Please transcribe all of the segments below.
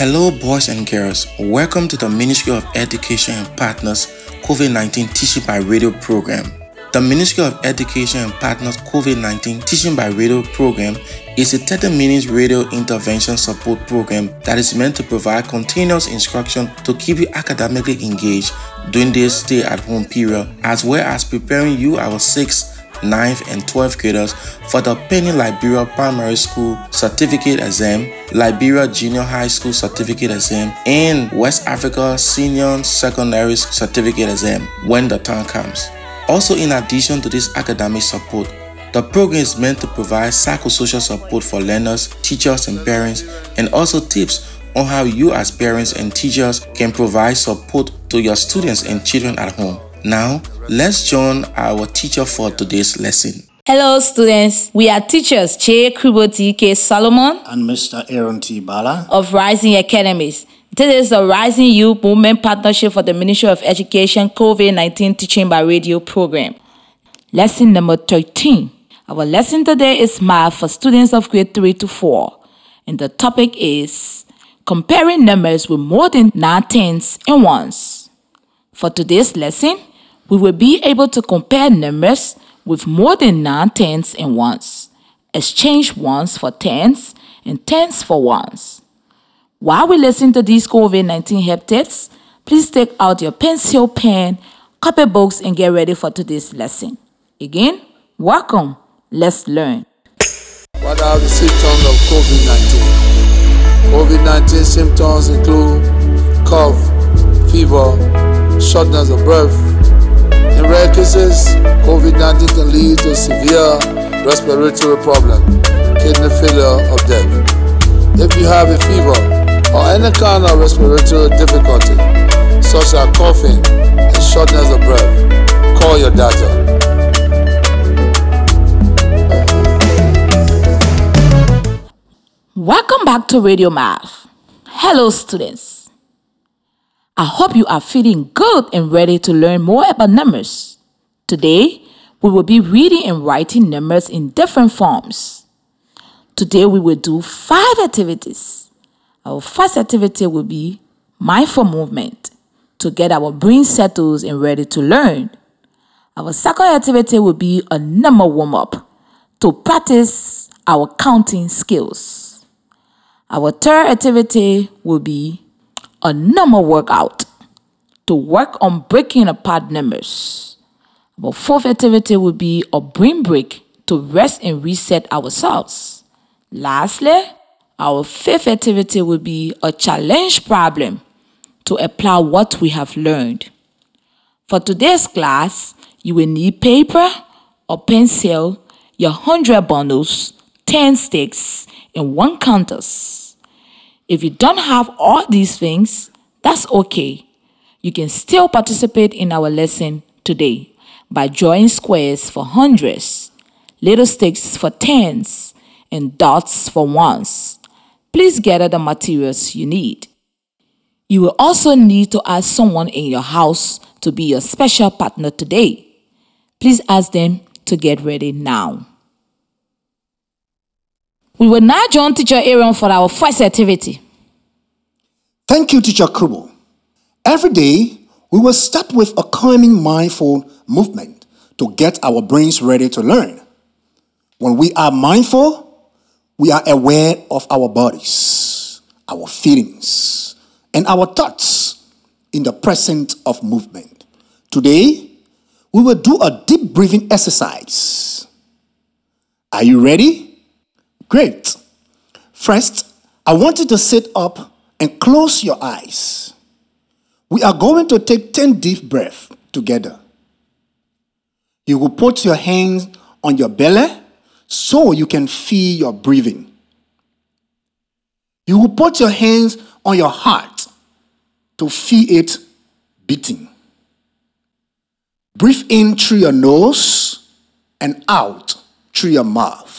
Hello, boys and girls. Welcome to the Ministry of Education and Partners COVID 19 Teaching by Radio program. The Ministry of Education and Partners COVID 19 Teaching by Radio program is a 30 minute radio intervention support program that is meant to provide continuous instruction to keep you academically engaged during this stay at home period, as well as preparing you, our 6th 9th, and 12th graders for the Penny Liberia Primary School Certificate Exam, Liberia Junior High School Certificate Exam, and West Africa Senior Secondary Certificate Exam when the time comes. Also, in addition to this academic support, the program is meant to provide psychosocial support for learners, teachers, and parents, and also tips on how you, as parents and teachers, can provide support to your students and children at home. Now, let's join our teacher for today's lesson. Hello, students. We are teachers Che Kriboti K. Solomon and Mr. Aaron T. Bala of Rising Academies. This is the Rising Youth Movement Partnership for the Ministry of Education COVID 19 Teaching by Radio program. Lesson number 13. Our lesson today is math for students of grade 3 to 4, and the topic is comparing numbers with more than nine tens and ones. For today's lesson, we will be able to compare numbers with more than nine tens and ones, exchange ones for tens and tens for ones. While we listen to these COVID 19 help tips, please take out your pencil, pen, copybooks, and get ready for today's lesson. Again, welcome. Let's learn. What are the symptoms of COVID 19? COVID 19 symptoms include cough, fever, shortness of breath. In rare cases, COVID 19 can lead to severe respiratory problem, kidney failure, or death. If you have a fever or any kind of respiratory difficulty, such as coughing and shortness of breath, call your doctor. Welcome back to Radio Math. Hello, students. I hope you are feeling good and ready to learn more about numbers. Today, we will be reading and writing numbers in different forms. Today, we will do five activities. Our first activity will be mindful movement to get our brain settled and ready to learn. Our second activity will be a number warm up to practice our counting skills. Our third activity will be a number workout to work on breaking apart numbers. Our fourth activity will be a brain break to rest and reset ourselves. Lastly, our fifth activity will be a challenge problem to apply what we have learned. For today's class, you will need paper or pencil, your 100 bundles, 10 sticks, and one counters. If you don't have all these things, that's okay. You can still participate in our lesson today by drawing squares for hundreds, little sticks for tens, and dots for ones. Please gather the materials you need. You will also need to ask someone in your house to be your special partner today. Please ask them to get ready now. We will now join Teacher Aaron for our first activity. Thank you, Teacher Krubo. Every day, we will start with a calming mindful movement to get our brains ready to learn. When we are mindful, we are aware of our bodies, our feelings, and our thoughts in the present of movement. Today, we will do a deep breathing exercise. Are you ready? Great. First, I want you to sit up and close your eyes. We are going to take 10 deep breaths together. You will put your hands on your belly so you can feel your breathing. You will put your hands on your heart to feel it beating. Breathe in through your nose and out through your mouth.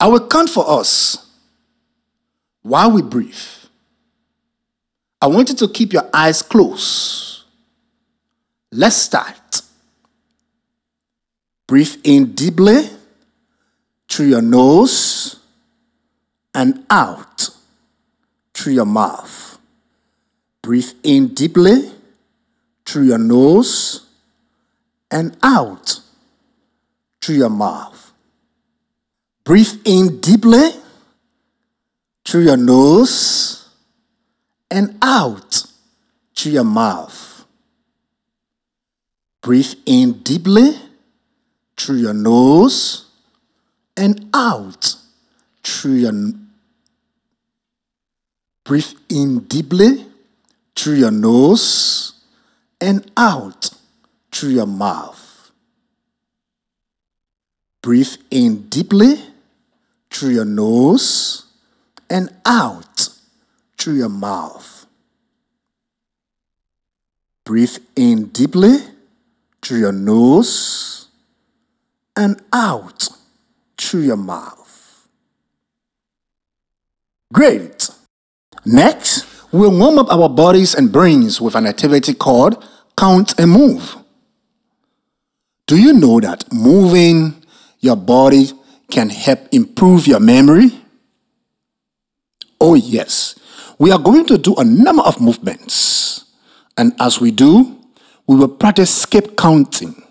I will count for us while we breathe. I want you to keep your eyes closed. Let's start. Breathe in deeply through your nose and out through your mouth. Breathe in deeply through your nose and out through your mouth. Breathe in deeply through your nose and out through your mouth. Breathe in deeply through your nose and out through your breathe in deeply through your nose and out through your mouth. Breathe in deeply through your nose and out through your mouth. Breathe in deeply through your nose and out through your mouth. Great. Next, we'll warm up our bodies and brains with an activity called Count and Move. Do you know that moving your body can help improve your memory? Oh, yes. We are going to do a number of movements. And as we do, we will practice skip counting.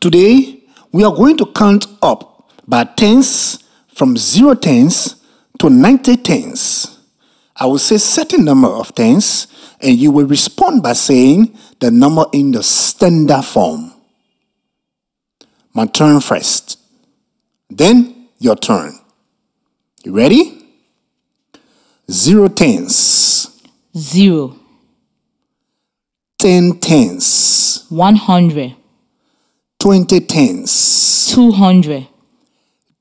Today, we are going to count up by tens from 0 tens to 90 tens. I will say certain number of tens and you will respond by saying the number in the standard form. My turn first. Then your turn. You ready? Zero tens. Zero. Ten tens. One hundred. Twenty tens. Two hundred.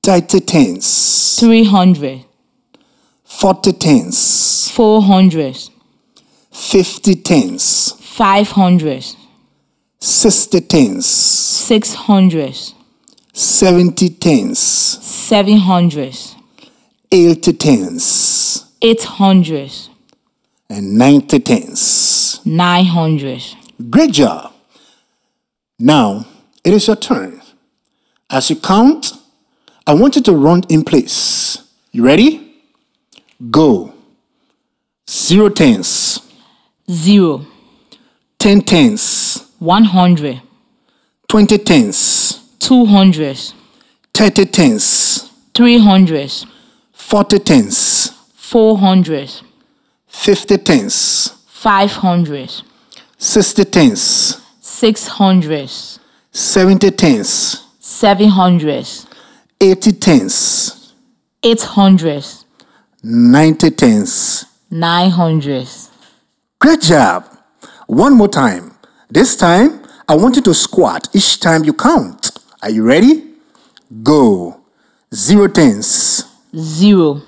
Thirty tens. Three hundred. Forty tens. Four hundred. Fifty tens. Five hundred. Sixty tens. Six hundred. Seventy tens. Seven hundred. Eighty tens. Eight hundred. And ninety tens. Nine hundred. Great job. Now it is your turn. As you count, I want you to run in place. You ready? Go. Zero tens. Zero. Ten tens. One hundred. Twenty tens. Two hundred. Thirty tens. Three hundred. Forty tens. Four hundred. Fifty tens. Five hundred. Sixty tens. Six hundred. Seventy tens. Seven hundred. Eighty tens. Eight hundred. Ninety tens. Nine hundred. Great job. One more time. This time, I want you to squat each time you count. Are you ready? Go. Zero tens. Zero.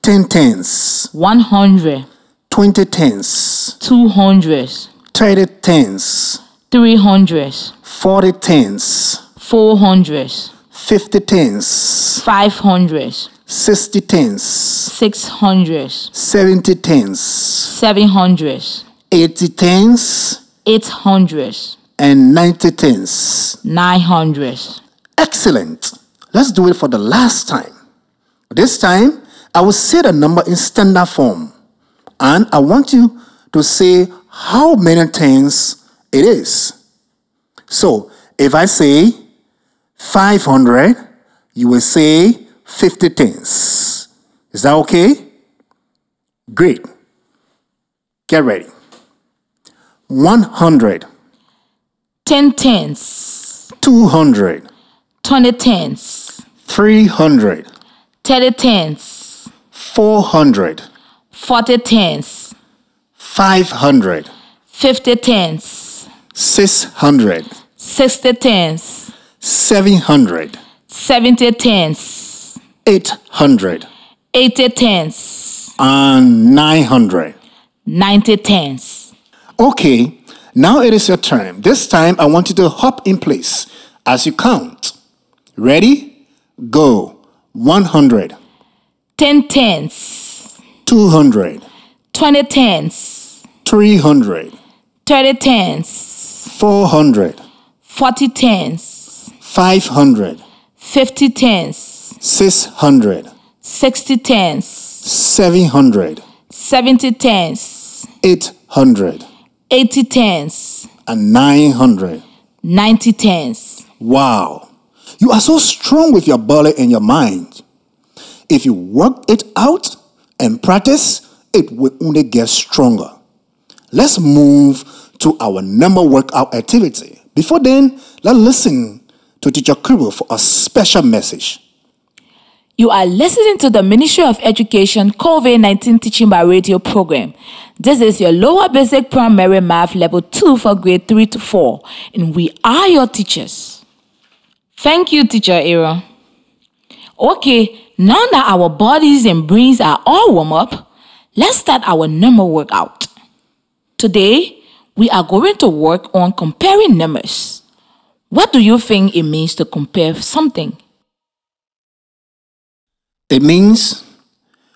Ten tens. One hundred. Twenty tens. Two hundred. Thirty tens. Three hundred. Forty tens. Four hundred. Fifty tens. Five hundred. Sixty tens. Six hundred. Seventy tens. Seven hundred. Eighty tens. Eight hundred. And ninety tens. Nine hundred. Excellent. Let's do it for the last time. This time, I will say the number in standard form. And I want you to say how many tens it is. So, if I say 500, you will say 50 tens. Is that okay? Great. Get ready. 100, Ten tens. 200, Twenty tens. 300, Thirty tens. 400, Forty tens. 500, Fifty tens. 600, Sixty tens. 700, Seventy tens. 800, Eighty tens. and 900. Ninety tens. Okay, now it is your turn. This time I want you to hop in place as you count. Ready? Go. 100, Ten tens. 200, Twenty tens. 300, Thirty tens. 400, Forty tens. 500, Fifty tens. 600, Sixty tens. 700, 70 tens, 800, 80 tens, and 900. 90 tens. Wow. You are so strong with your body and your mind. If you work it out and practice, it will only get stronger. Let's move to our number workout activity. Before then, let's listen to Teacher Kubo for a special message. You are listening to the Ministry of Education COVID 19 Teaching by Radio program. This is your lower basic primary math level 2 for grade 3 to 4, and we are your teachers. Thank you, Teacher Aaron. Okay, now that our bodies and brains are all warm up, let's start our number workout. Today, we are going to work on comparing numbers. What do you think it means to compare something? It means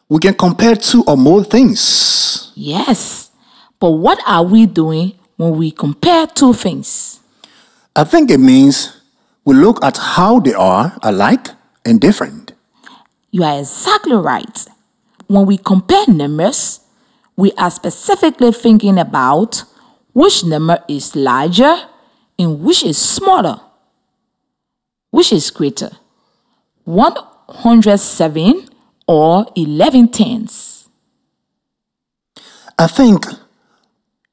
we can compare two or more things. Yes, but what are we doing when we compare two things? I think it means we look at how they are alike and different. You are exactly right. When we compare numbers, we are specifically thinking about which number is larger and which is smaller, which is greater. 107 or 11 tens. I think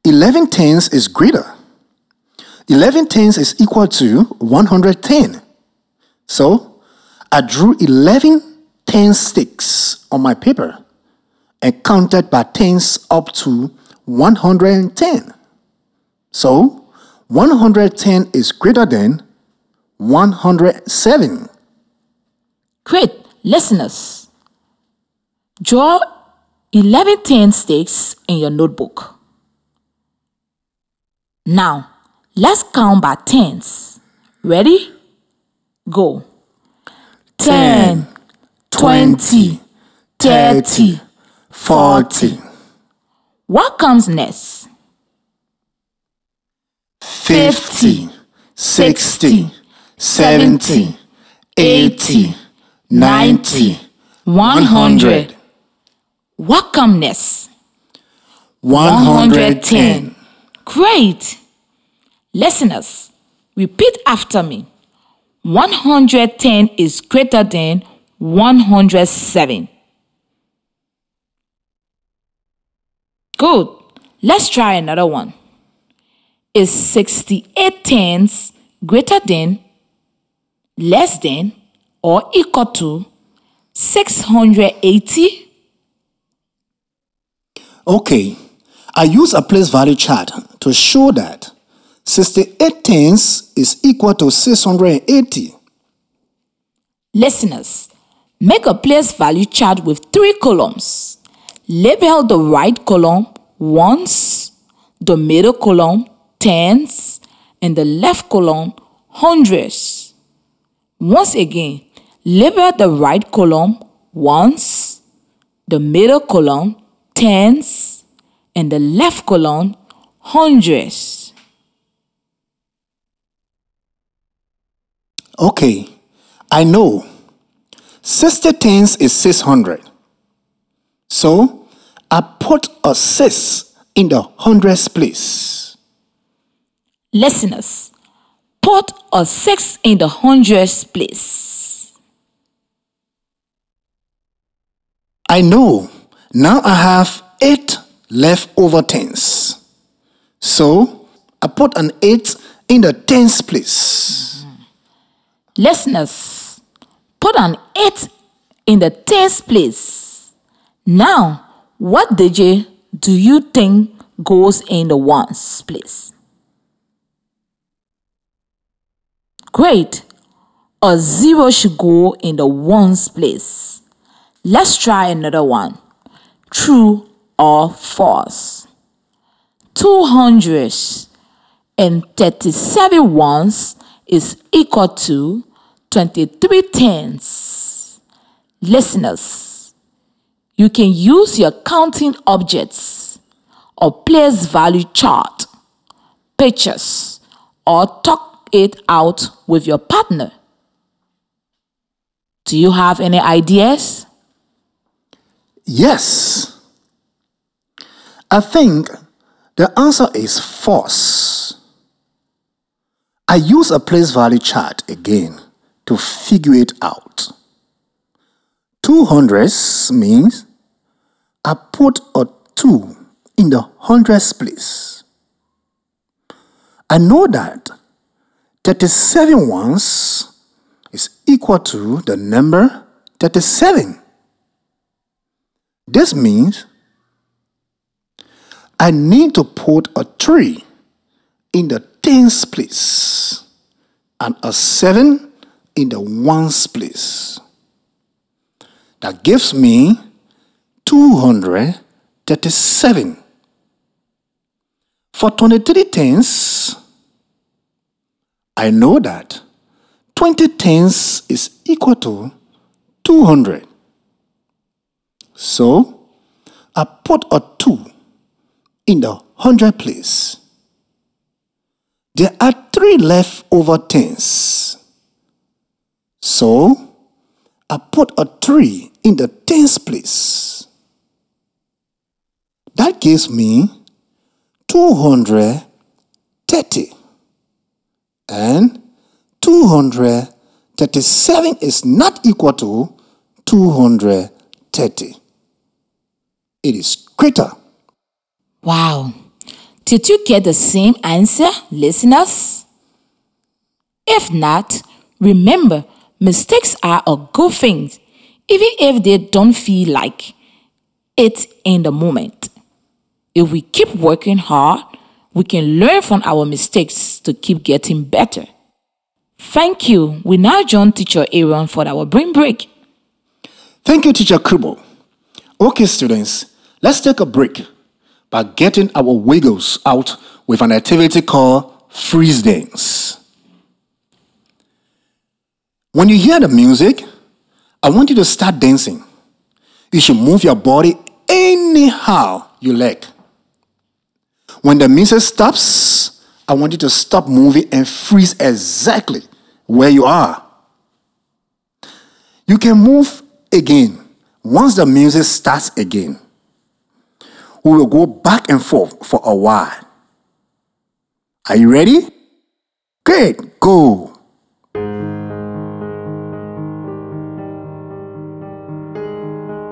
11 tens is greater. 11 tens is equal to 110. So I drew 11 10 sticks on my paper and counted by tens up to 110. So 110 is greater than 107. Great, listeners. Draw 11 10 sticks in your notebook. Now, let's count by tens. Ready? Go. 10, 20, 30, 40, What comes next? 50, 60, 70, 80, 90, 100, What comes 110. Great. Listeners, repeat after me. 110 is greater than 107. Good. Let's try another one. Is 68 tens greater than, less than, or equal to 680? Okay, I use a place value chart to show that 68 tens is equal to 680. Listeners, make a place value chart with three columns. Label the right column ones, the middle column tens, and the left column hundreds. Once again, label the right column ones, the middle column tens, and the left column hundreds. Okay, I know 60 tens is 600. So I put a 6 in the hundreds place. Listeners, put a 6 in the hundreds place. I know now I have 8 leftover tens. So I put an 8 in the tens place. Listeners, put an 8 in the tens place. Now, what digit do you think goes in the ones place? Great. A zero should go in the ones place. Let's try another one. True or false? Two hundreds and 37 ones is equal to 23 tens. Listeners, you can use your counting objects or place value chart, pictures, or talk it out with your partner. Do you have any ideas? Yes. I think the answer is false. I use a place value chart again to figure it out. Two hundreds means I put a 2 in the hundreds place. I know that 37 ones is equal to the number 37. This means I need to put a 3 in the tens place and a 7 in the ones place. That gives me 237. For 23 tens, I know that 20 tens is equal to 200. So, I put a 2 in the 100 place. There are three leftover tens. So, I put a 3 in the tens place. That gives me 230. And 237 is not equal to 230. It is greater. Wow. Did you get the same answer, listeners? If not, remember mistakes are a good thing, even if they don't feel like it in the moment. If we keep working hard, we can learn from our mistakes to keep getting better. Thank you. We now join Teacher Aaron for our brain break. Thank you, Teacher Kubo. Okay, students, let's take a break by getting our wiggles out with an activity called freeze dance. When you hear the music, I want you to start dancing. You should move your body anyhow you like. When the music stops, I want you to stop moving and freeze exactly where you are. You can move again once the music starts again. We will go back and forth for a while. Are you ready? Great, go.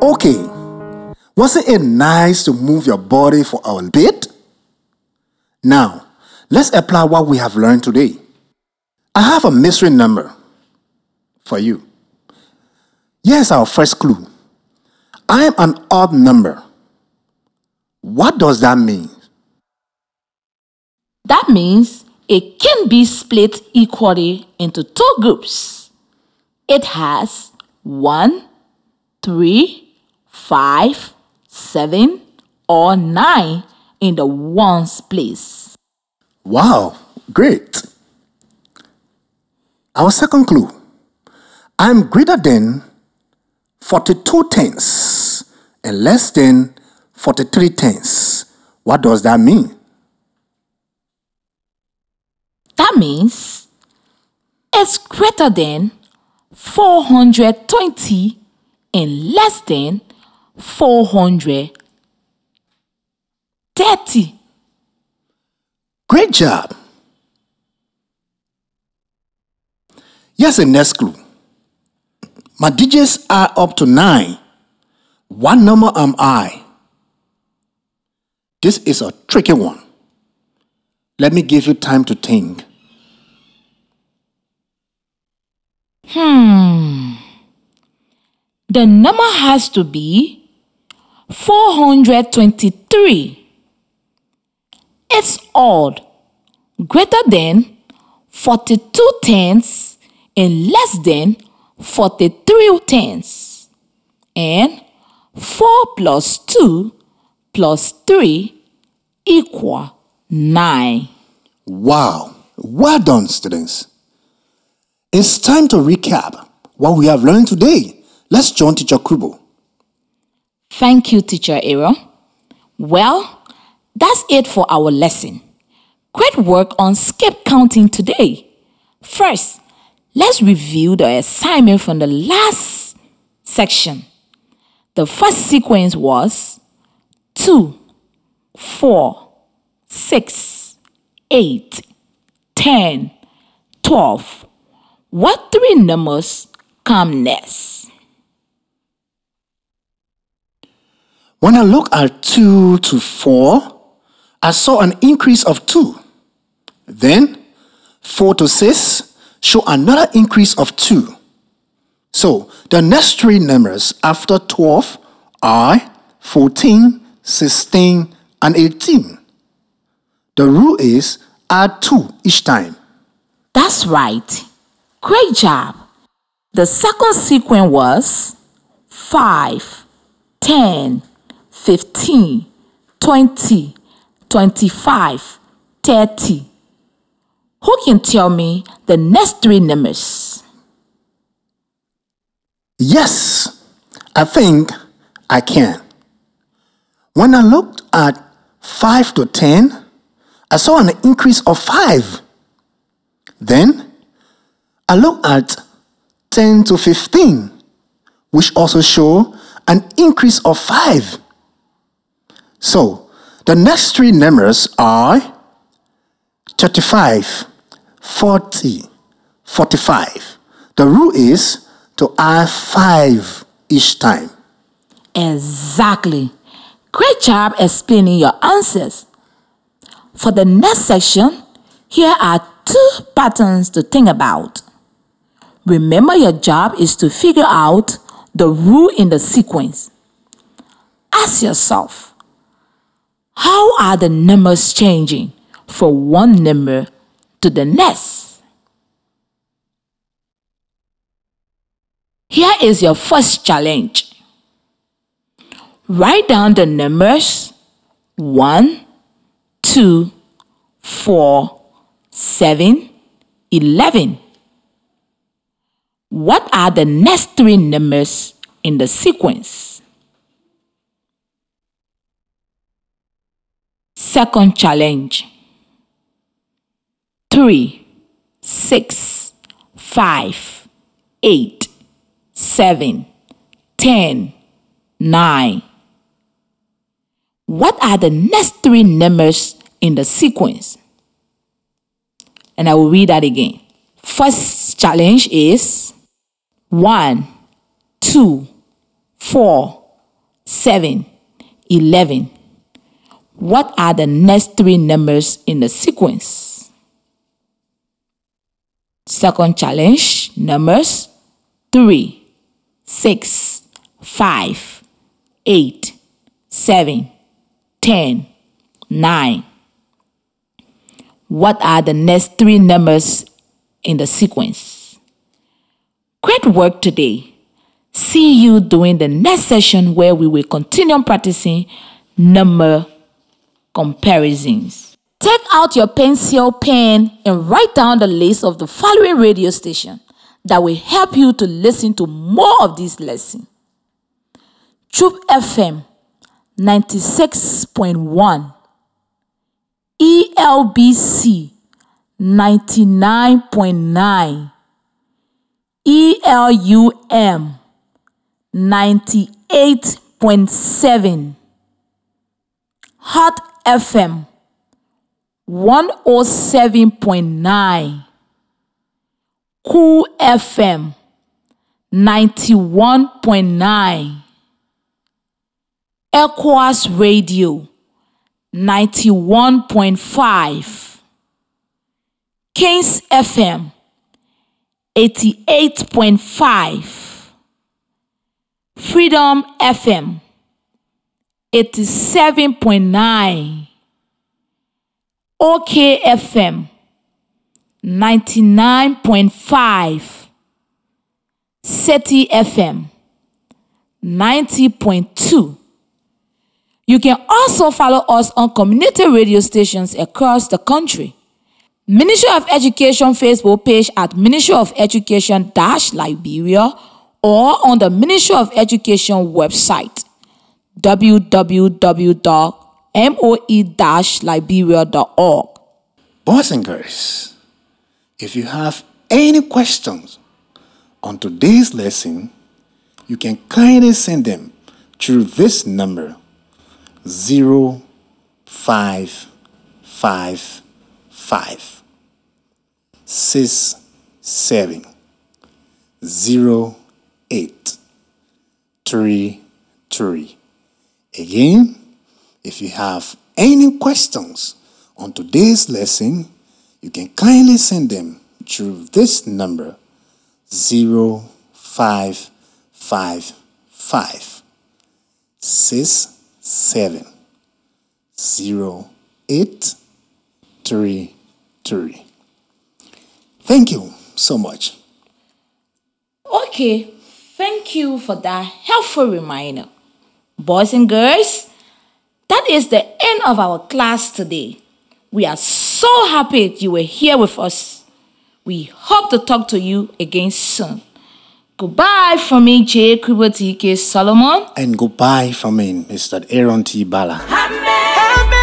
Okay, wasn't it nice to move your body for a bit? Now, let's apply what we have learned today. I have a mystery number for you. Here's our first clue I am an odd number. What does that mean? That means it can be split equally into two groups. It has 1, 3, 5, 7, or 9 in the ones place. Wow, great. Our second clue I'm greater than 42 tenths and less than 43 tenths. What does that mean? That means it's greater than 420 and less than 430. Great job. Here's a next clue. My digits are up to nine. What number am I? This is a tricky one. Let me give you time to think. Hmm. The number has to be 423. It's odd, greater than 42 tenths and less than 43 tenths. And 4 plus 2 plus 3 equal 9. Wow. Well done, students. It's time to recap what we have learned today. Let's join Teacher Kubo. Thank you, Teacher Aaron. Well, that's it for our lesson. Great work on skip counting today. First, let's review the assignment from the last section. The first sequence was 2, 4, 6, 8, 10, 12. What three numbers come next? When I look at 2 to 4, I saw an increase of 2. Then 4 to 6 show another increase of 2. So the next three numbers after 12 are 14, 16, and 18. The rule is add 2 each time. That's right. Great job. The second sequence was 5, 10, 15, 20, 25, 30. Who can tell me the next three numbers? Yes, I think I can. When I looked at 5 to 10, I saw an increase of 5. Then I looked at 10 to 15, which also show an increase of 5. So the next three numbers are 35, 40, 45. The rule is to add 5 each time. Exactly. Great job explaining your answers. For the next section, here are two patterns to think about. Remember, your job is to figure out the rule in the sequence. Ask yourself, how are the numbers changing from one number to the next? Here is your first challenge. Write down the numbers 1, 2, 4, 7, 11. What are the next three numbers in the sequence? Second challenge 3, 6, 5, 8, 7, 10, 9. What are the next three numbers in the sequence? And I will read that again. First challenge is 1, 2, 4, 7, 11. What are the next three numbers in the sequence? Second challenge numbers 3, 6, 5, 8, 7, 10, 9. What are the next three numbers in the sequence? Great work today. See you during the next session where we will continue practicing number comparisons. Take out your pencil, pen, and write down the list of the following radio station that will help you to listen to more of this lesson. Truth FM 96.1, ELBC 99.9, ELUM 98.7, Hot FM 107.9, Cool FM 91.9, Equas Radio 91.5, Kings FM 88.5, Freedom FM 87.9, OK FM 99.5, SETI FM 90.2. You can also follow us on community radio stations across the country. Ministry of Education Facebook page at Ministry of Education Liberia or on the Ministry of Education website www.moe-liberia.org. Boys and girls, if you have any questions on today's lesson, you can kindly send them through this number zero five five five. Six seven. Zero eight. Three three. Again, if you have any questions on today's lesson, you can kindly send them through this number zero five five five. Six seven zero eight three three. Thank you so much. Okay, thank you for that helpful reminder. Boys and girls, that is the end of our class today. We are so happy you were here with us. We hope to talk to you again soon. Goodbye from me, J. Kubo TK Solomon. And goodbye from me, Mr. Aaron T. Bala. Amen.